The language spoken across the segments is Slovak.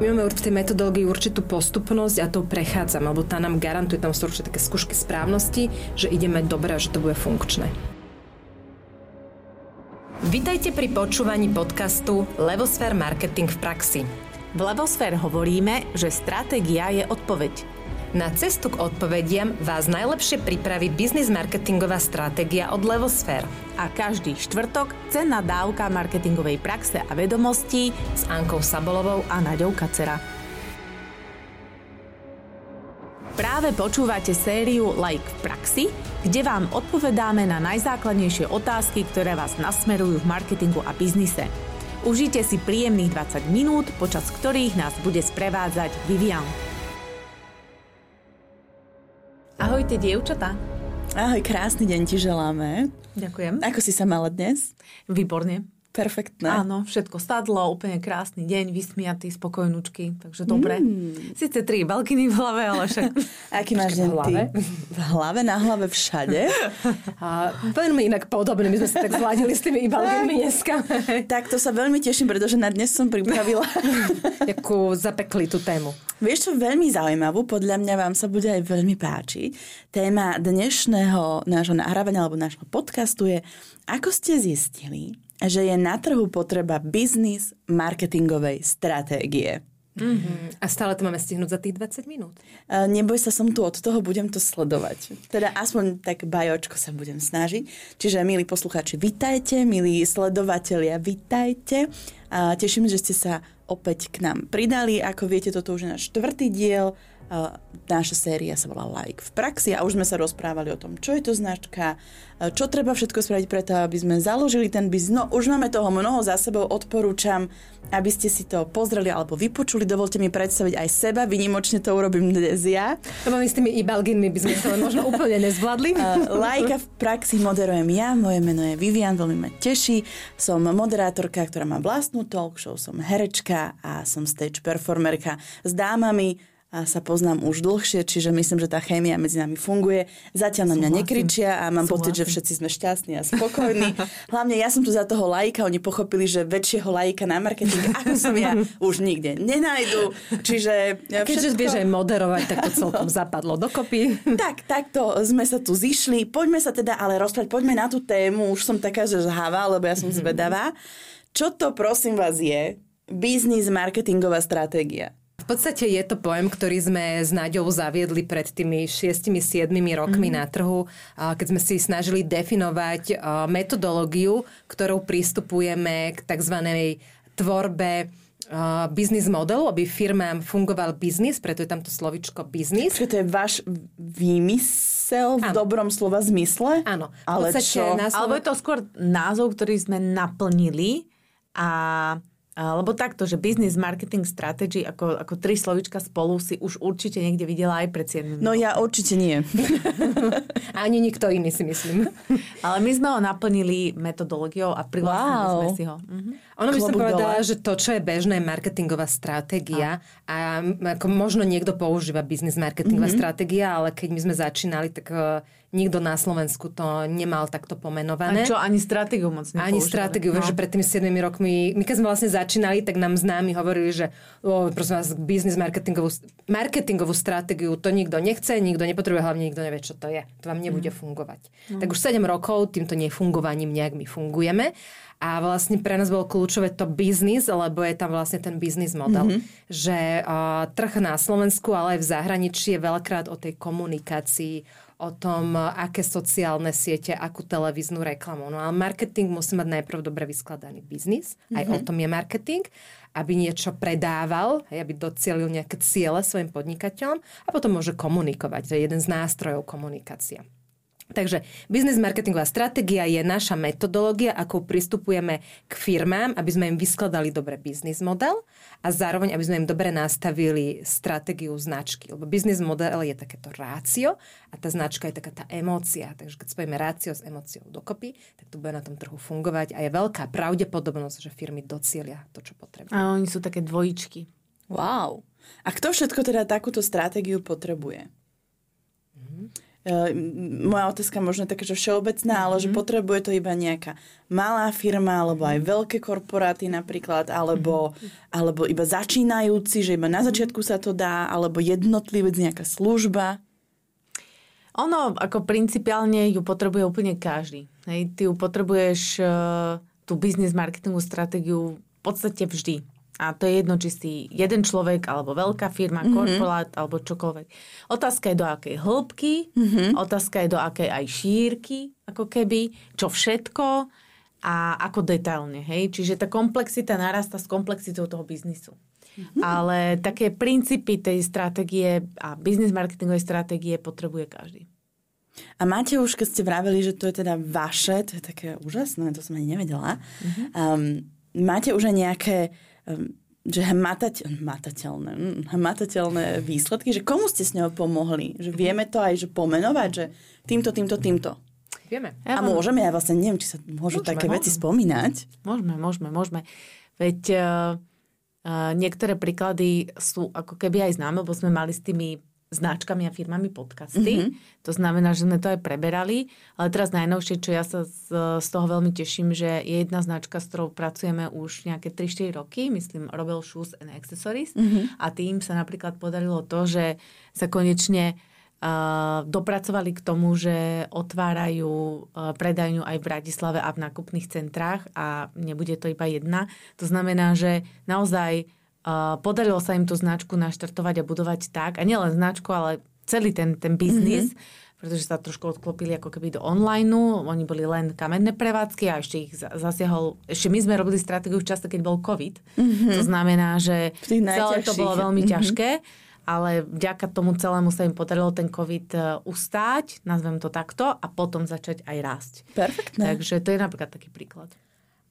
My máme v tej metodológii určitú postupnosť a to prechádzam, lebo tá nám garantuje, tam sú určite také skúšky správnosti, že ideme dobre a že to bude funkčné. Vitajte pri počúvaní podcastu Levosfér Marketing v praxi. V Levosfér hovoríme, že stratégia je odpoveď. Na cestu k odpovediam vás najlepšie pripraví biznis marketingová stratégia od Levosfér. A každý štvrtok cenná dávka marketingovej praxe a vedomostí s Ankou Sabolovou a Naďou Kacera. Práve počúvate sériu Like v praxi, kde vám odpovedáme na najzákladnejšie otázky, ktoré vás nasmerujú v marketingu a biznise. Užite si príjemných 20 minút, počas ktorých nás bude sprevádzať Vivian. Ahojte, dievčatá. Ahoj, krásny deň ti želáme. Ďakujem. Ako si sa mala dnes? Výborne. Perfektné. Áno, všetko sadlo, úplne krásny deň, vysmiatý, spokojnúčky, takže dobre. Mm. Sice tri balkiny v hlave, ale však... Aký máš deň ty? V hlave, na hlave, všade. A veľmi inak podobne, my sme sa tak zladili s tými balkinmi dneska. tak to sa veľmi teším, pretože na dnes som pripravila... Jakú zapekli tú tému. Vieš čo, veľmi zaujímavú, podľa mňa vám sa bude aj veľmi páčiť. Téma dnešného nášho nahrávania alebo nášho podcastu je, ako ste zistili, že je na trhu potreba biznis marketingovej stratégie. Mm-hmm. A stále to máme stihnúť za tých 20 minút. Uh, neboj sa, som tu od toho, budem to sledovať. Teda aspoň tak bajočko sa budem snažiť. Čiže, milí poslucháči, vitajte, milí sledovatelia, vitajte. Uh, teším, že ste sa opäť k nám pridali. Ako viete, toto už je náš štvrtý diel Naša séria sa volá Like v praxi a už sme sa rozprávali o tom, čo je to značka, čo treba všetko spraviť preto, aby sme založili ten biznis. No, už máme toho mnoho za sebou, odporúčam, aby ste si to pozreli alebo vypočuli. Dovolte mi predstaviť aj seba, vynimočne to urobím dnes ja. Lebo my s tými ibalginmi by sme to možno úplne nezvládli. Lajka v praxi moderujem ja, moje meno je Vivian, veľmi ma teší. Som moderátorka, ktorá má vlastnú talk show, som herečka a som stage performerka s dámami, a sa poznám už dlhšie, čiže myslím, že tá chémia medzi nami funguje. Zatiaľ na mňa nekričia a mám Súhlasím. pocit, že všetci sme šťastní a spokojní. Hlavne ja som tu za toho lajka, oni pochopili, že väčšieho lajka na marketing, ako som ja, už nikde nenajdu. Čiže ja Keďže všetko... vieš aj moderovať, tak to celkom zapadlo dokopy. Tak, takto sme sa tu zišli. Poďme sa teda ale rozprávať, poďme na tú tému. Už som taká, že žháva, lebo ja som zvedavá. Čo to prosím vás je biznis marketingová stratégia? V podstate je to pojem, ktorý sme s Naďou zaviedli pred tými 6-7 rokmi mm-hmm. na trhu, keď sme si snažili definovať metodológiu, ktorou pristupujeme k tzv. tvorbe biznis modelu, aby firmám fungoval biznis, preto je tam to slovičko biznis. Čiže to je váš výmysel v ano. dobrom slova zmysle? Áno. Ale čo? Slovo... Alebo je to skôr názov, ktorý sme naplnili a lebo takto, že business marketing strategy ako, ako tri slovička spolu si už určite niekde videla aj pred 7 No ja určite nie. Ani nikto iný si myslím. Ale my sme ho naplnili metodológiou a privlastnili wow. sme si ho. Mhm. Ono by som povedala, dole. že to, čo je bežné marketingová stratégia a, a ako možno niekto používa business marketingová mm-hmm. stratégia, ale keď my sme začínali, tak uh, nikto na Slovensku to nemal takto pomenované. A čo, ani stratégiu moc nepoužívali. Ani stratégiu, no. že pred tými 7 rokmi, my keď sme vlastne začínali, tak nám známi hovorili, že o, prosím vás, business marketingovú, marketingovú stratégiu to nikto nechce, nikto nepotrebuje, hlavne nikto nevie, čo to je. To vám nebude mm. fungovať. No. Tak už 7 rokov týmto nefungovaním nejak my fungujeme. A vlastne pre nás bolo kľúčové to biznis, lebo je tam vlastne ten biznis model. Mm-hmm. Že uh, trh na Slovensku, ale aj v zahraničí je veľakrát o tej komunikácii, o tom, aké sociálne siete, akú televíznu reklamu. No ale marketing musí mať najprv dobre vyskladaný biznis, aj mm-hmm. o tom je marketing, aby niečo predával, aby docielil nejaké ciele svojim podnikateľom a potom môže komunikovať. To je jeden z nástrojov komunikácia. Takže biznis marketingová stratégia je naša metodológia, ako pristupujeme k firmám, aby sme im vyskladali dobre biznis model a zároveň, aby sme im dobre nastavili stratégiu značky. Lebo biznis model je takéto rácio a tá značka je taká tá emócia. Takže keď spojíme rácio s emóciou dokopy, tak to bude na tom trhu fungovať a je veľká pravdepodobnosť, že firmy docielia to, čo potrebujú. A oni sú také dvojičky. Wow. A kto všetko teda takúto stratégiu potrebuje? Uh, moja otázka možno taká, že všeobecná, ale že Mhm. potrebuje to iba nejaká malá firma, alebo aj veľké korporáty napríklad, alebo, Mhm. alebo iba začínajúci, že iba na začiatku sa to dá, alebo jednotlivec, nejaká služba. Ono ako principiálne ju potrebuje úplne každý. Hej, ty ju potrebuješ uh, tú business marketingovú stratégiu v podstate vždy. A to je jedno, či si jeden človek, alebo veľká firma, mm-hmm. korporát, alebo čokoľvek. Otázka je do akej hĺbky, mm-hmm. otázka je do akej aj šírky, ako keby, čo všetko a ako detailne. Hej? Čiže tá komplexita narasta s komplexitou toho biznisu. Mm-hmm. Ale také princípy tej stratégie a business marketingovej stratégie potrebuje každý. A máte už, keď ste vraveli, že to je teda vaše, to je také úžasné, to som ani nevedela. Mm-hmm. Um, máte už aj nejaké že hmatateľ, hmatateľné, mm, hmatateľné výsledky, že komu ste s ňou pomohli? Že vieme to aj že pomenovať, že týmto, týmto, týmto. Vieme. Ja a môžeme, ja vlastne neviem, či sa môžu Môžeme, také môžeme. veci spomínať. Môžeme, môžeme, môžeme. Veď uh, uh, niektoré príklady sú ako keby aj známe, lebo sme mali s tými značkami a firmami podcasty. Mm-hmm. To znamená, že sme to aj preberali. Ale teraz najnovšie, čo ja sa z, z toho veľmi teším, že je jedna značka, s ktorou pracujeme už nejaké 3-4 roky, myslím Robel Shoes and Accessories. Mm-hmm. A tým sa napríklad podarilo to, že sa konečne Uh, dopracovali k tomu, že otvárajú uh, predajňu aj v Bratislave a v nákupných centrách a nebude to iba jedna. To znamená, že naozaj podarilo sa im tú značku naštartovať a budovať tak, a nielen značku, ale celý ten, ten biznis, mm-hmm. pretože sa trošku odklopili ako keby do online. Oni boli len kamenné prevádzky a ešte ich za- zasiahol, ešte my sme robili stratégiu v čase, keď bol COVID. Mm-hmm. To znamená, že celé to bolo veľmi mm-hmm. ťažké ale vďaka tomu celému sa im podarilo ten COVID e, ustáť, nazvem to takto, a potom začať aj rásť. Perfektné. Takže to je napríklad taký príklad.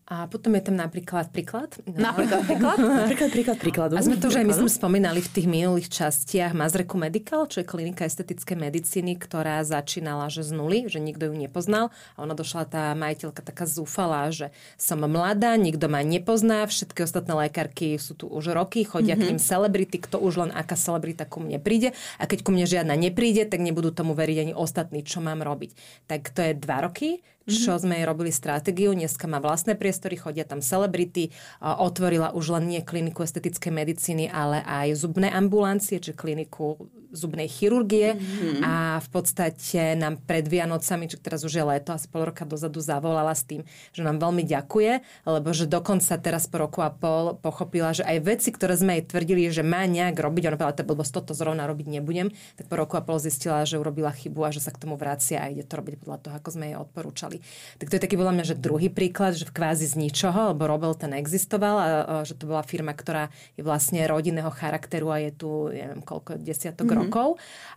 A potom je tam napríklad príklad. No. Napríklad príklad? Napríklad príklad príkladu. A sme to už aj myslím spomínali v tých minulých častiach Mazreku Medical, čo je klinika estetickej medicíny, ktorá začínala že z nuly, že nikto ju nepoznal. A ona došla tá majiteľka taká zúfalá, že som mladá, nikto ma nepozná, všetky ostatné lekárky sú tu už roky, chodia mm-hmm. k ním celebrity, kto už len aká celebrita ku mne príde. A keď ku mne žiadna nepríde, tak nebudú tomu veriť ani ostatní, čo mám robiť. Tak to je dva roky, čo mm-hmm. sme jej robili stratégiu. Dneska má vlastné priestory, chodia tam celebrity. Otvorila už len nie kliniku estetickej medicíny, ale aj zubné ambulancie, či kliniku zubnej chirurgie. Mm-hmm. A v podstate nám pred Vianocami, čo teraz už je leto, asi pol roka dozadu zavolala s tým, že nám veľmi ďakuje, lebo že dokonca teraz po roku a pol pochopila, že aj veci, ktoré sme jej tvrdili, že má nejak robiť, ona povedala, to blbosť, toto zrovna robiť nebudem, tak po roku a pol zistila, že urobila chybu a že sa k tomu vracia a ide to robiť podľa toho, ako sme jej odporúčali. Tak to je taký podľa mňa, že druhý príklad, že v kvázi z ničoho, lebo Robel ten existoval a, a že to bola firma, ktorá je vlastne rodinného charakteru a je tu, neviem koľko, desiatok mm-hmm. rokov,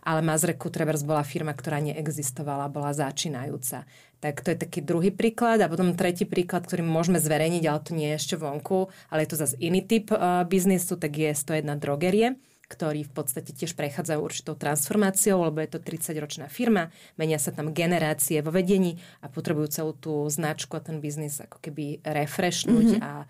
ale Mazreku Travers bola firma, ktorá neexistovala, bola začínajúca. Tak to je taký druhý príklad a potom tretí príklad, ktorý môžeme zverejniť, ale to nie je ešte vonku, ale je to zase iný typ uh, biznisu, tak je 101 drogerie ktorí v podstate tiež prechádzajú určitou transformáciou, lebo je to 30-ročná firma, menia sa tam generácie vo vedení a potrebujú celú tú značku a ten biznis ako keby refreshnúť mm-hmm. a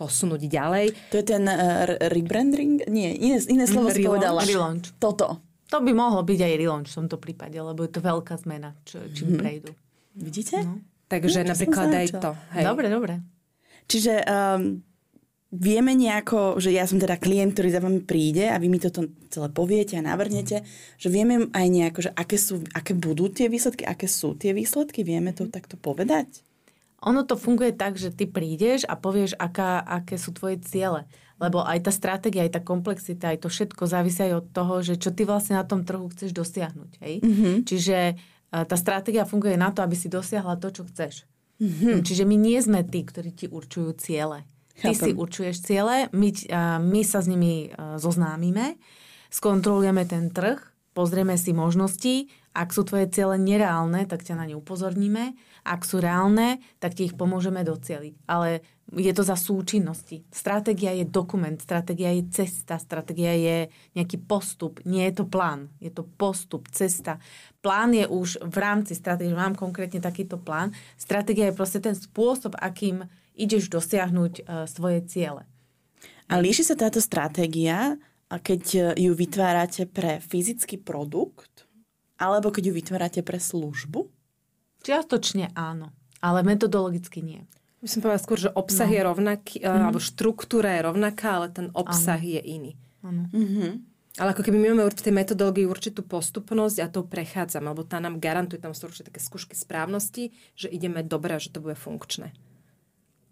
posunúť ďalej. To je ten uh, rebranding? Nie, iné, iné slovo Relaunch? povedala. Relaunch. Toto. To by mohlo byť aj relaunch v tomto prípade, lebo je to veľká zmena, čo, čím mm-hmm. prejdú. Vidíte? No. Takže No, napríklad aj to. Hej. Dobre, dobre. Čiže um, vieme nejako, že ja som teda klient, ktorý za vami príde a vy mi toto celé poviete a navrhnete, že vieme aj nejako, že aké, sú, aké budú tie výsledky, aké sú tie výsledky, vieme to takto povedať? Ono to funguje tak, že ty prídeš a povieš, aká, aké sú tvoje ciele. Lebo aj tá stratégia, aj tá komplexita, aj to všetko závisí aj od toho, že čo ty vlastne na tom trhu chceš dosiahnuť. Hej? Mm-hmm. Čiže uh, tá stratégia funguje na to, aby si dosiahla to, čo chceš. Mm-hmm. Čiže my nie sme tí, ktorí ti určujú ciele. Ty Chápem. si určuješ ciele, my, my sa s nimi uh, zoznámime, skontrolujeme ten trh, pozrieme si možnosti, ak sú tvoje ciele nereálne, tak ťa na ne upozorníme. Ak sú reálne, tak ti ich pomôžeme docieliť. Ale je to za súčinnosti. Stratégia je dokument, stratégia je cesta, stratégia je nejaký postup. Nie je to plán, je to postup, cesta. Plán je už v rámci stratégie, mám konkrétne takýto plán. Stratégia je proste ten spôsob, akým ideš dosiahnuť uh, svoje ciele. A líši sa táto stratégia, a keď ju vytvárate pre fyzický produkt alebo keď ju vytvárate pre službu? Čiastočne áno, ale metodologicky nie. By som povedala skôr, že obsah no. je rovnaký, mm. alebo štruktúra je rovnaká, ale ten obsah ano. je iný. Ano. Mm-hmm. Ale ako keby my máme v tej metodológii určitú postupnosť a to prechádzam, alebo tá nám garantuje, tam sú určite také skúšky správnosti, že ideme dobre a že to bude funkčné.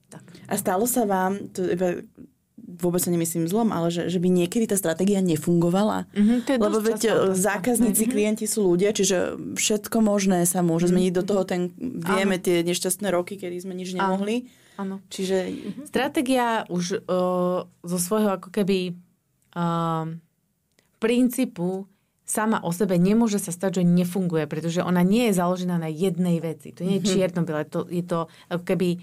Tak. A stalo sa vám, to iba vôbec sa nemyslím zlom, ale že, že by niekedy tá stratégia nefungovala. Mm-hmm, to je Lebo veď e, zákazníci, mm-hmm. klienti sú ľudia, čiže všetko možné sa môže mm-hmm. zmeniť. Do toho ten, vieme Áno. tie nešťastné roky, kedy sme nič nemohli. Áno. Čiže... Mm-hmm. Stratégia už uh, zo svojho ako keby uh, princípu sama o sebe nemôže sa stať, že nefunguje, pretože ona nie je založená na jednej veci. To nie je mm-hmm. čierno-biele, to, je to ako keby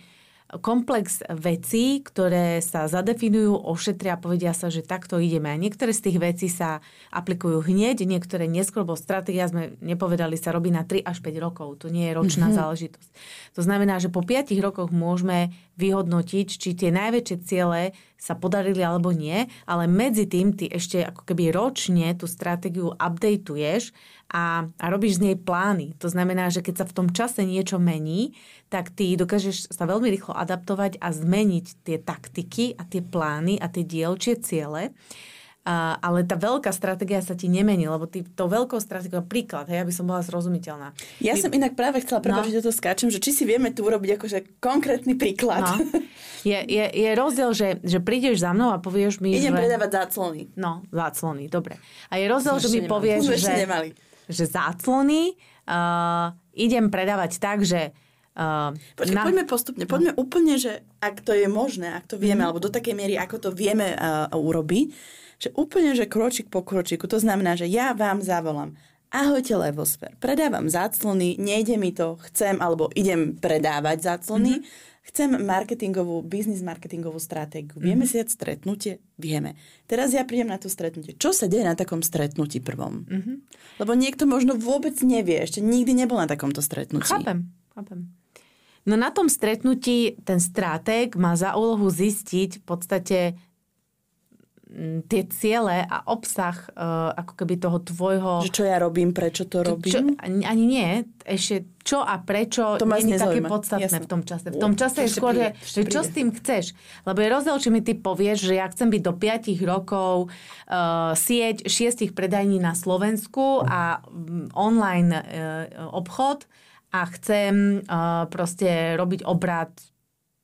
komplex vecí, ktoré sa zadefinujú, ošetria a povedia sa, že takto ideme. A niektoré z tých vecí sa aplikujú hneď, niektoré neskôr, bo stratégia sme nepovedali, sa robí na 3 až 5 rokov. To nie je ročná mm-hmm. záležitosť. To znamená, že po 5 rokoch môžeme vyhodnotiť, či tie najväčšie ciele sa podarili alebo nie, ale medzi tým ty ešte ako keby ročne tú stratégiu updateuješ a, a robíš z nej plány. To znamená, že keď sa v tom čase niečo mení, tak ty dokážeš sa veľmi rýchlo adaptovať a zmeniť tie taktiky a tie plány a tie dielčie ciele. Ale tá veľká stratégia sa ti nemení, lebo ty to veľkou stratégiou, príklad, hej, aby som bola zrozumiteľná. Ja My... som inak práve chcela, prepáčiť, no. že to skáčem, že či si vieme tu urobiť akože konkrétny príklad. No. Je, je, je rozdiel, že, že prídeš za mnou a povieš mi, Idem že... predávať záclony. No, záclony, dobre. A je rozdiel, že mi povieš, že, že záclony uh, idem predávať tak, že Uh, Počkej, na... poďme postupne. Poďme no. úplne, že ak to je možné, ak to vieme, mm. alebo do takej miery, ako to vieme uh, urobiť, že úplne, že kročík po kročiku, to znamená, že ja vám zavolám, ahojte Levosfer, predávam záclony, nejde mi to, chcem, alebo idem predávať záclony, mm-hmm. chcem marketingovú, biznis marketingovú stratégiu. Vieme mm-hmm. si dať stretnutie? Vieme. Teraz ja prídem na to stretnutie. Čo sa deje na takom stretnutí prvom? Mm-hmm. Lebo niekto možno vôbec nevie, ešte nikdy nebol na takomto stretnutí. Chápem, chápem. No na tom stretnutí ten stratég má za úlohu zistiť v podstate tie ciele a obsah uh, ako keby toho tvojho... Že čo ja robím, prečo to robím? Čo, ani nie. Ešte čo a prečo to nie je také podstatné Jasne. v tom čase. V tom čase je skôr, príde, že čo s tým chceš. Lebo je rozdiel, či mi ty povieš, že ja chcem byť do 5 rokov uh, sieť šiestich predajní na Slovensku a um, online uh, obchod a chcem uh, proste robiť obrad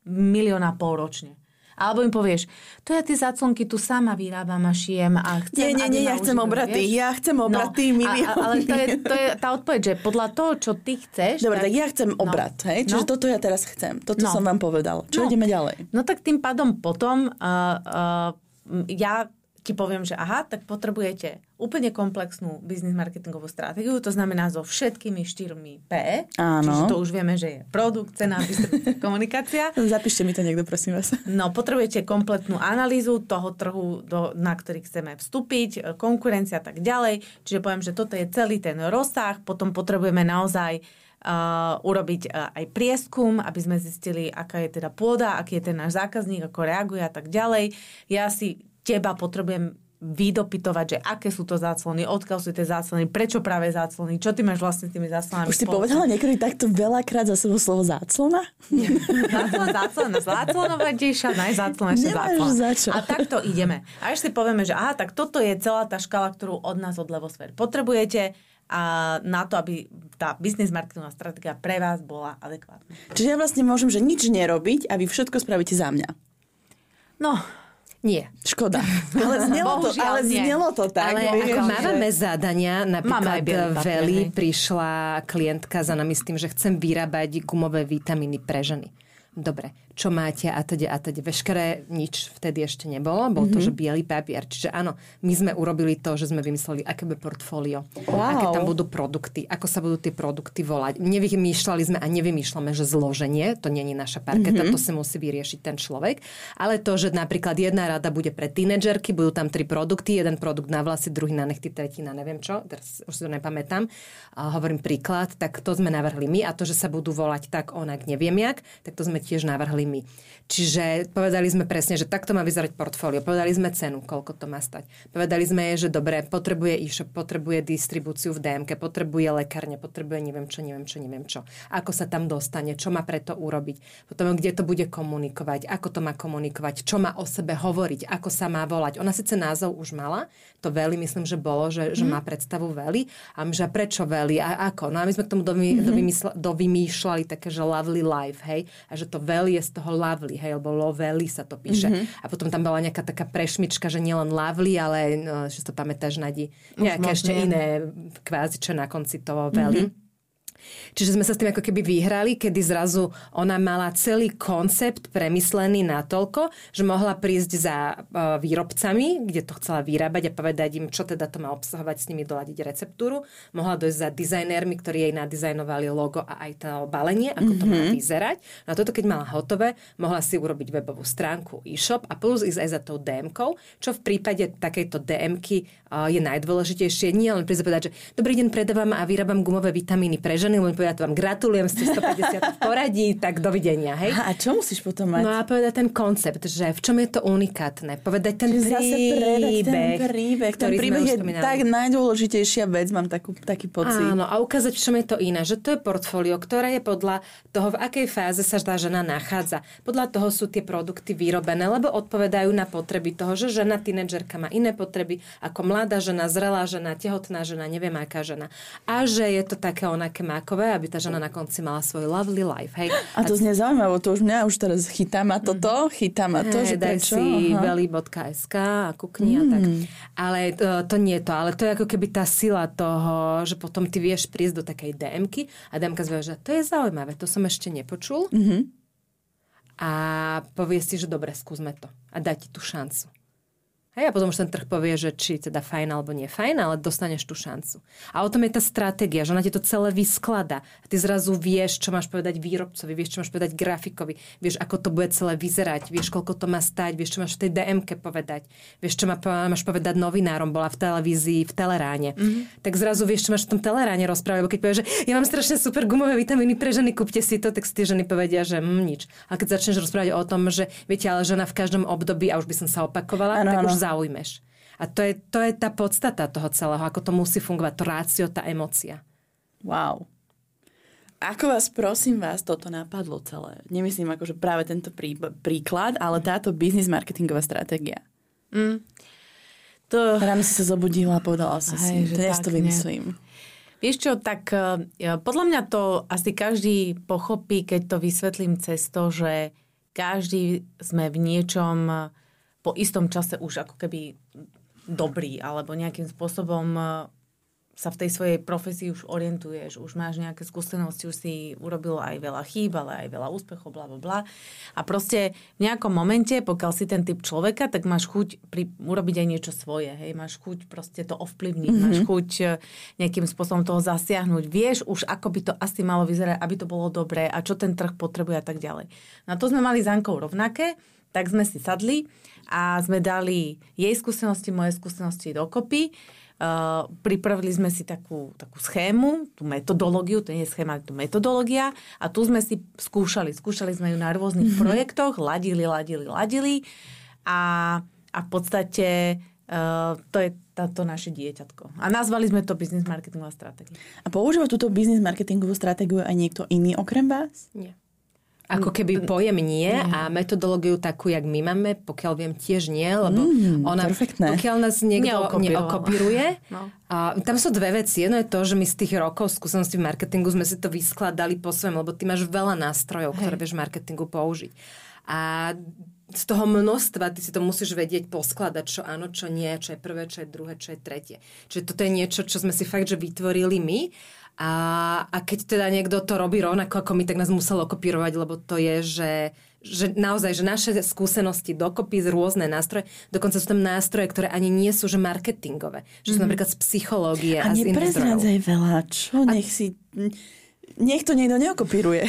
milióna pol ročne. Alebo im povieš, to ja tie záclonky tu sama vyrábam a šijem a chcem... Nie, nie, nie, ja chcem obraty, vieš? ja chcem no, obraty no, milióny. ale to je, to je tá odpoveď, že podľa toho, čo ty chceš... Dobre, tak, tak ja chcem no, obrat, hej? Čiže no. toto ja teraz chcem. Toto no. som vám povedal. Čo no. ideme ďalej? No tak tým pádom potom uh, uh, ja ti poviem, že aha, tak potrebujete úplne komplexnú biznis marketingovú stratégiu, to znamená so všetkými štyrmi P, Áno. čiže to už vieme, že je produkt, cena, komunikácia. Zapíšte mi to niekto, prosím vás. No, potrebujete kompletnú analýzu toho trhu, do, na ktorý chceme vstúpiť, konkurencia a tak ďalej. Čiže poviem, že toto je celý ten rozsah, potom potrebujeme naozaj Uh, urobiť uh, aj prieskum, aby sme zistili, aká je teda pôda, aký je ten náš zákazník, ako reaguje a tak ďalej. Ja si teba potrebujem vydopytovať, že aké sú to záclony, odkiaľ sú tie záclony, prečo práve záclony, čo ty máš vlastne s tými záclonami. Už si povedala niekedy takto veľakrát za sebou slovo záclona? záclona, záclona, záclonovejšia, najzáclonejšia záclona. A takto ideme. A ešte si povieme, že aha, tak toto je celá tá škala, ktorú od nás od Levosfér potrebujete a na to, aby tá business marketingová stratégia pre vás bola adekvátna. Čiže ja vlastne môžem, že nič nerobiť a vy všetko spravíte za mňa. No, nie. Škoda. Ale znelo, to, ale znelo to tak. Ale vieš, ako máme že... zadania, napríklad Veli prišla klientka za nami s tým, že chcem vyrábať gumové vitamíny pre ženy. Dobre, čo máte a teda a teda. Veškeré nič vtedy ešte nebolo, bol mm-hmm. to, že biely papier. Čiže áno, my sme urobili to, že sme vymysleli, aké bude portfólio, wow. aké tam budú produkty, ako sa budú tie produkty volať. Nevymýšľali sme a nevymýšľame, že zloženie, to není naša parketa, mm-hmm. to si musí vyriešiť ten človek, ale to, že napríklad jedna rada bude pre tínedžerky, budú tam tri produkty, jeden produkt na vlasy, druhý na nechty, tretí na neviem čo, teraz už si to nepamätám, a hovorím príklad, tak to sme navrhli my a to, že sa budú volať tak onak neviem jak, tak to sme tiež navrhli povedali my. Čiže povedali sme presne, že takto má vyzerať portfólio. Povedali sme cenu, koľko to má stať. Povedali sme jej, že dobre, potrebuje e-shop, potrebuje distribúciu v DMK, potrebuje lekárne, potrebuje neviem čo, neviem čo, neviem čo. Ako sa tam dostane, čo má preto urobiť. Potom, kde to bude komunikovať, ako to má komunikovať, čo má o sebe hovoriť, ako sa má volať. Ona síce názov už mala, to Veli myslím, že bolo, že, mm. že má predstavu Veli. A my, že prečo Veli a ako? No a my sme k tomu dovy, mm-hmm. dovymysla, dovymýšľali také, že lovely life, hej? A že to Veli je z toho lovely, hej, lebo Lovely sa to píše. Mm-hmm. A potom tam bola nejaká taká prešmička, že nielen Lovely, ale no, že to pamätáš, Nadi, nejaké ešte iné kvázi, čo na konci toho Veli. Mm-hmm. Čiže sme sa s tým ako keby vyhrali, kedy zrazu ona mala celý koncept premyslený natoľko, že mohla prísť za e, výrobcami, kde to chcela vyrábať a povedať im, čo teda to má obsahovať, s nimi doladiť receptúru. Mohla dojsť za dizajnérmi, ktorí jej nadizajnovali logo a aj to balenie, ako to mm-hmm. má mhm. vyzerať. No a toto, keď mala hotové, mohla si urobiť webovú stránku e-shop a plus ísť aj za tou dm čo v prípade takejto dm e, je najdôležitejšie. Nie len prísť povedať, že dobrý deň, predávam a vyrábam gumové vitamíny pre ženy, len povedať vám gratulujem, ste 150 v poradí, tak dovidenia, hej. A čo musíš potom mať? No a povedať ten koncept, že v čom je to unikátne. Povedať ten Čiže príbeh, ten príbeh. Ten príbeh je tak najdôležitejšia vec, mám takú, taký pocit. Áno, a ukázať, v čom je to iné. Že to je portfólio, ktoré je podľa toho, v akej fáze sa tá žena nachádza. Podľa toho sú tie produkty vyrobené, lebo odpovedajú na potreby toho, že žena, tínedžerka má iné potreby, ako mladá žena, zrelá žena, tehotná žena, neviem aká žena. A že je to také onaké mákové, aby tá žena na konci mala svoj lovely life. Hej. A to znie zaujímavé, to už mňa už teraz chytá ma toto, mm. chytá ma to, hey, že prečo? si veli.sk a kukni mm. a tak. Ale to, to nie je to, ale to je ako keby tá sila toho, že potom ty vieš prísť do takej DMky a DMka zvie, že to je zaujímavé, to som ešte nepočul. Mm-hmm. A povie si, že dobre, skúsme to. A dá ti tú šancu. Hej, a potom už ten trh povie, že či teda fajn alebo nie fajn, ale dostaneš tú šancu. A o tom je tá stratégia, že ona ti to celé vysklada. A ty zrazu vieš, čo máš povedať výrobcovi, vieš, čo máš povedať grafikovi, vieš, ako to bude celé vyzerať, vieš, koľko to má stať, vieš, čo máš v tej dm povedať, vieš, čo má, máš povedať novinárom, bola v televízii, v teleráne. Mm-hmm. Tak zrazu vieš, čo máš v tom teleráne rozprávať, lebo keď povieš, že ja mám strašne super gumové vitamíny pre ženy, kúpte si to, tak si tie ženy povedia, že mm, nič. A keď začneš rozprávať o tom, že viete, ale žena v každom období, a už by som sa opakovala, ano, tak ano. už zaujmeš. A to je, to je tá podstata toho celého, ako to musí fungovať, to rácio, tá emocia. Wow. Ako vás, prosím vás, toto napadlo celé? Nemyslím akože práve tento prí, príklad, ale táto business marketingová stratégia. Mm. To... Ráno si sa zobudila a povedala som si, dnes to vymyslím. Vieš čo, tak uh, podľa mňa to asi každý pochopí, keď to vysvetlím cez to, že každý sme v niečom po istom čase už ako keby dobrý alebo nejakým spôsobom e, sa v tej svojej profesii už orientuješ, už máš nejaké skúsenosti, už si urobil aj veľa chýb, ale aj veľa úspechov, bla, bla, bla. A proste v nejakom momente, pokiaľ si ten typ človeka, tak máš chuť pri, urobiť aj niečo svoje, hej, máš chuť proste to ovplyvniť, mm-hmm. máš chuť e, nejakým spôsobom toho zasiahnuť. Vieš už, ako by to asi malo vyzerať, aby to bolo dobré a čo ten trh potrebuje a tak ďalej. Na to sme mali s Ankou rovnaké, tak sme si sadli a sme dali jej skúsenosti, moje skúsenosti dokopy. Uh, pripravili sme si takú, takú schému, tú metodológiu, to nie je schéma, to metodológia a tu sme si skúšali. Skúšali sme ju na rôznych mm-hmm. projektoch, ladili, ladili, ladili a, a v podstate uh, to je táto naše dieťatko. A nazvali sme to business marketingová stratégia. A používa túto business marketingovú stratégiu aj niekto iný okrem vás? Nie. Ako keby pojem nie mm. a metodológiu takú, jak my máme, pokiaľ viem, tiež nie, lebo mm, ona, perfektné. pokiaľ nás niekto neokopíruje, no. a tam sú dve veci. Jedno je to, že my z tých rokov skúseností v marketingu sme si to vyskladali po svojom, lebo ty máš veľa nástrojov, Hej. ktoré vieš v marketingu použiť. A z toho množstva ty si to musíš vedieť poskladať, čo áno, čo nie, čo je prvé, čo je druhé, čo je tretie. Čiže toto je niečo, čo sme si fakt, že vytvorili my a, a keď teda niekto to robí rovnako ako my, tak nás muselo kopírovať, lebo to je, že, že naozaj, že naše skúsenosti dokopy z rôzne nástroje, dokonca sú tam nástroje, ktoré ani nie sú že marketingové, že sú mm-hmm. napríklad z psychológie a, a z iných zdrojov. veľa, čo nech si nech to niekto neokopíruje.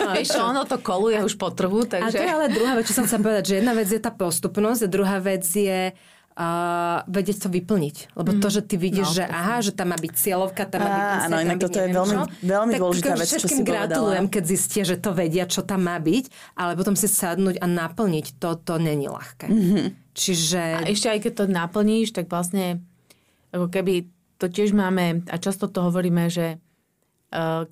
No, Vieš, ono to koluje už po trhu, takže... A to je ale druhá vec, čo som chcela povedať, že jedna vec je tá postupnosť a druhá vec je uh, vedieť to vyplniť. Lebo to, že ty vidíš, No, že aha, že tam má byť cieľovka, tam má byť Á, áno, inak toto je veľmi- veľmi tak dôležitá vec, čo si povedala. gratulujem, keď zistia, že to vedia, čo tam má byť, ale potom si sadnúť a naplniť to, to není ľahké. Mm-hmm. Čiže... A ešte aj keď to naplníš, tak vlastne ako keby to tiež máme, a často to hovoríme, že uh,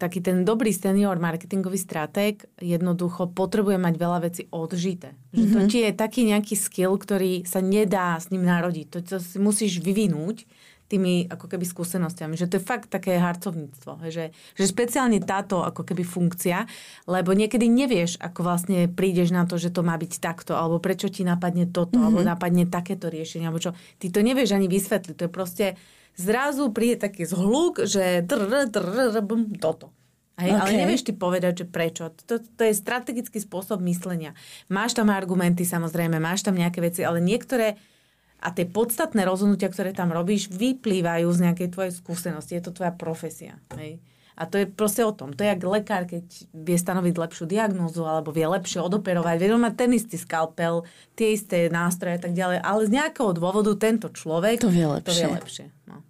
taký ten dobrý senior marketingový stratég jednoducho potrebuje mať veľa vecí odžité. Že to ti je taký nejaký skill, ktorý sa nedá s ním narodiť. To, to si musíš vyvinúť tými ako keby skúsenostiami. Že to je fakt také harcovníctvo. Že, že špeciálne táto ako keby funkcia, lebo niekedy nevieš, ako vlastne prídeš na to, že to má byť takto, alebo prečo ti napadne toto, mm-hmm. alebo napadne takéto riešenie, alebo čo. Ty to nevieš ani vysvetliť. To je proste zrazu príde taký zhluk, že drr, drr, bum, toto. Hej, okay. Ale nevieš ty povedať, že prečo. To, to je strategický spôsob myslenia. Máš tam argumenty, samozrejme, máš tam nejaké veci, ale niektoré a tie podstatné rozhodnutia, ktoré tam robíš, vyplývajú z nejakej tvojej skúsenosti. Je to tvoja profesia. Hej. A to je proste o tom. To je jak lekár, keď vie stanoviť lepšiu diagnózu alebo vie lepšie odoperovať, vie on mať ten istý skalpel, tie isté nástroje a tak ďalej, ale z nejakého dôvodu tento človek To vie To vie lepšie. lepšie. No.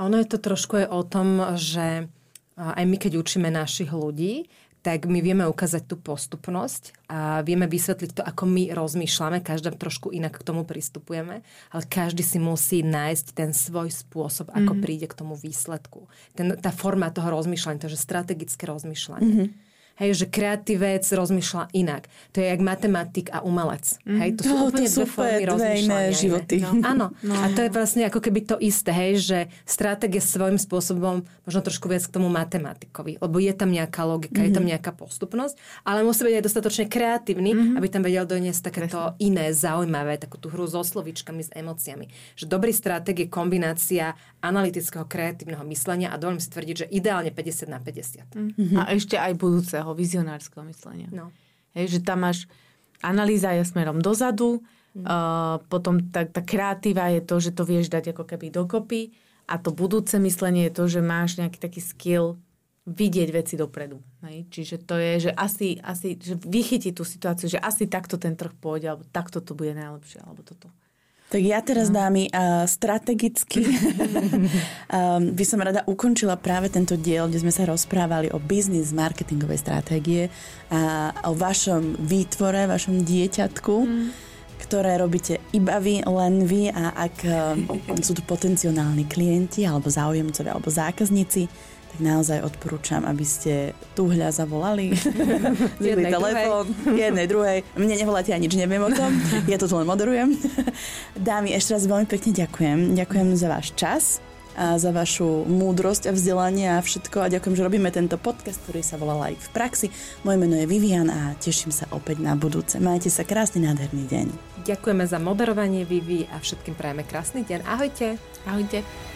A ono je to trošku aj o tom, že a, aj my, keď učíme našich ľudí, tak my vieme ukázať tú postupnosť a vieme vysvetliť to, ako my rozmýšľame, každá trošku inak k tomu pristupujeme, ale každý si musí nájsť ten svoj spôsob, ako mm-hmm. príde k tomu výsledku. Ten, tá forma toho rozmýšľania, to je strategické rozmýšľanie. Mm-hmm. Hej, že kreatívec rozmýšľa inak. To je jak matematik a umelec. Mm. Hej, to sú No, to úplne sú dve formy rozmýšľania. životy. No, áno. No. A to je vlastne ako keby to isté, hej, že stratég je svojím spôsobom možno trošku viac k tomu matematikovi, lebo je tam nejaká logika, mm-hmm. je tam nejaká postupnosť, ale musí byť aj dostatočne kreatívny, mm-hmm. aby tam vedel doniesť takéto iné, zaujímavé, takú tú hru so slovíčkami, s emóciami. Že dobrý stratég je kombinácia analytického, kreatívneho myslenia a dovolím si tvrdiť, že ideálne 50 na 50. Mm-hmm. A ešte aj budúceho, vizionárskeho myslenia. No. Hej, že tam máš analýza je smerom dozadu, mm. uh, potom tá, tá kreatíva je to, že to vieš dať ako keby dokopy a to budúce myslenie je to, že máš nejaký taký skill vidieť veci dopredu. Hej? Čiže to je, že asi, asi že vychytiť tú situáciu, že asi takto ten trh pôjde, alebo takto to bude najlepšie, alebo toto. Tak ja teraz, dámy, uh, strategicky um, by som rada ukončila práve tento diel, kde sme sa rozprávali o biznis marketingovej stratégie a o vašom výtvore, vašom dieťatku, mm. ktoré robíte iba vy, len vy a ak um, sú tu potenciálni klienti alebo záujemcovia alebo zákazníci, tak naozaj odporúčam, aby ste tuhľa zavolali. Jednej, telefón. Jednej, druhej. Mne nevoláte, ja nič neviem o tom. Ja to tu len moderujem. Dámy, ešte raz veľmi pekne ďakujem. Ďakujem za váš čas a za vašu múdrosť a vzdelanie a všetko. A ďakujem, že robíme tento podcast, ktorý sa volá Like v praxi. Moje meno je Vivian a teším sa opäť na budúce. Majte sa krásny, nádherný deň. Ďakujeme za moderovanie, Vivi, a všetkým prajeme krásny deň. Ahojte. Ahojte.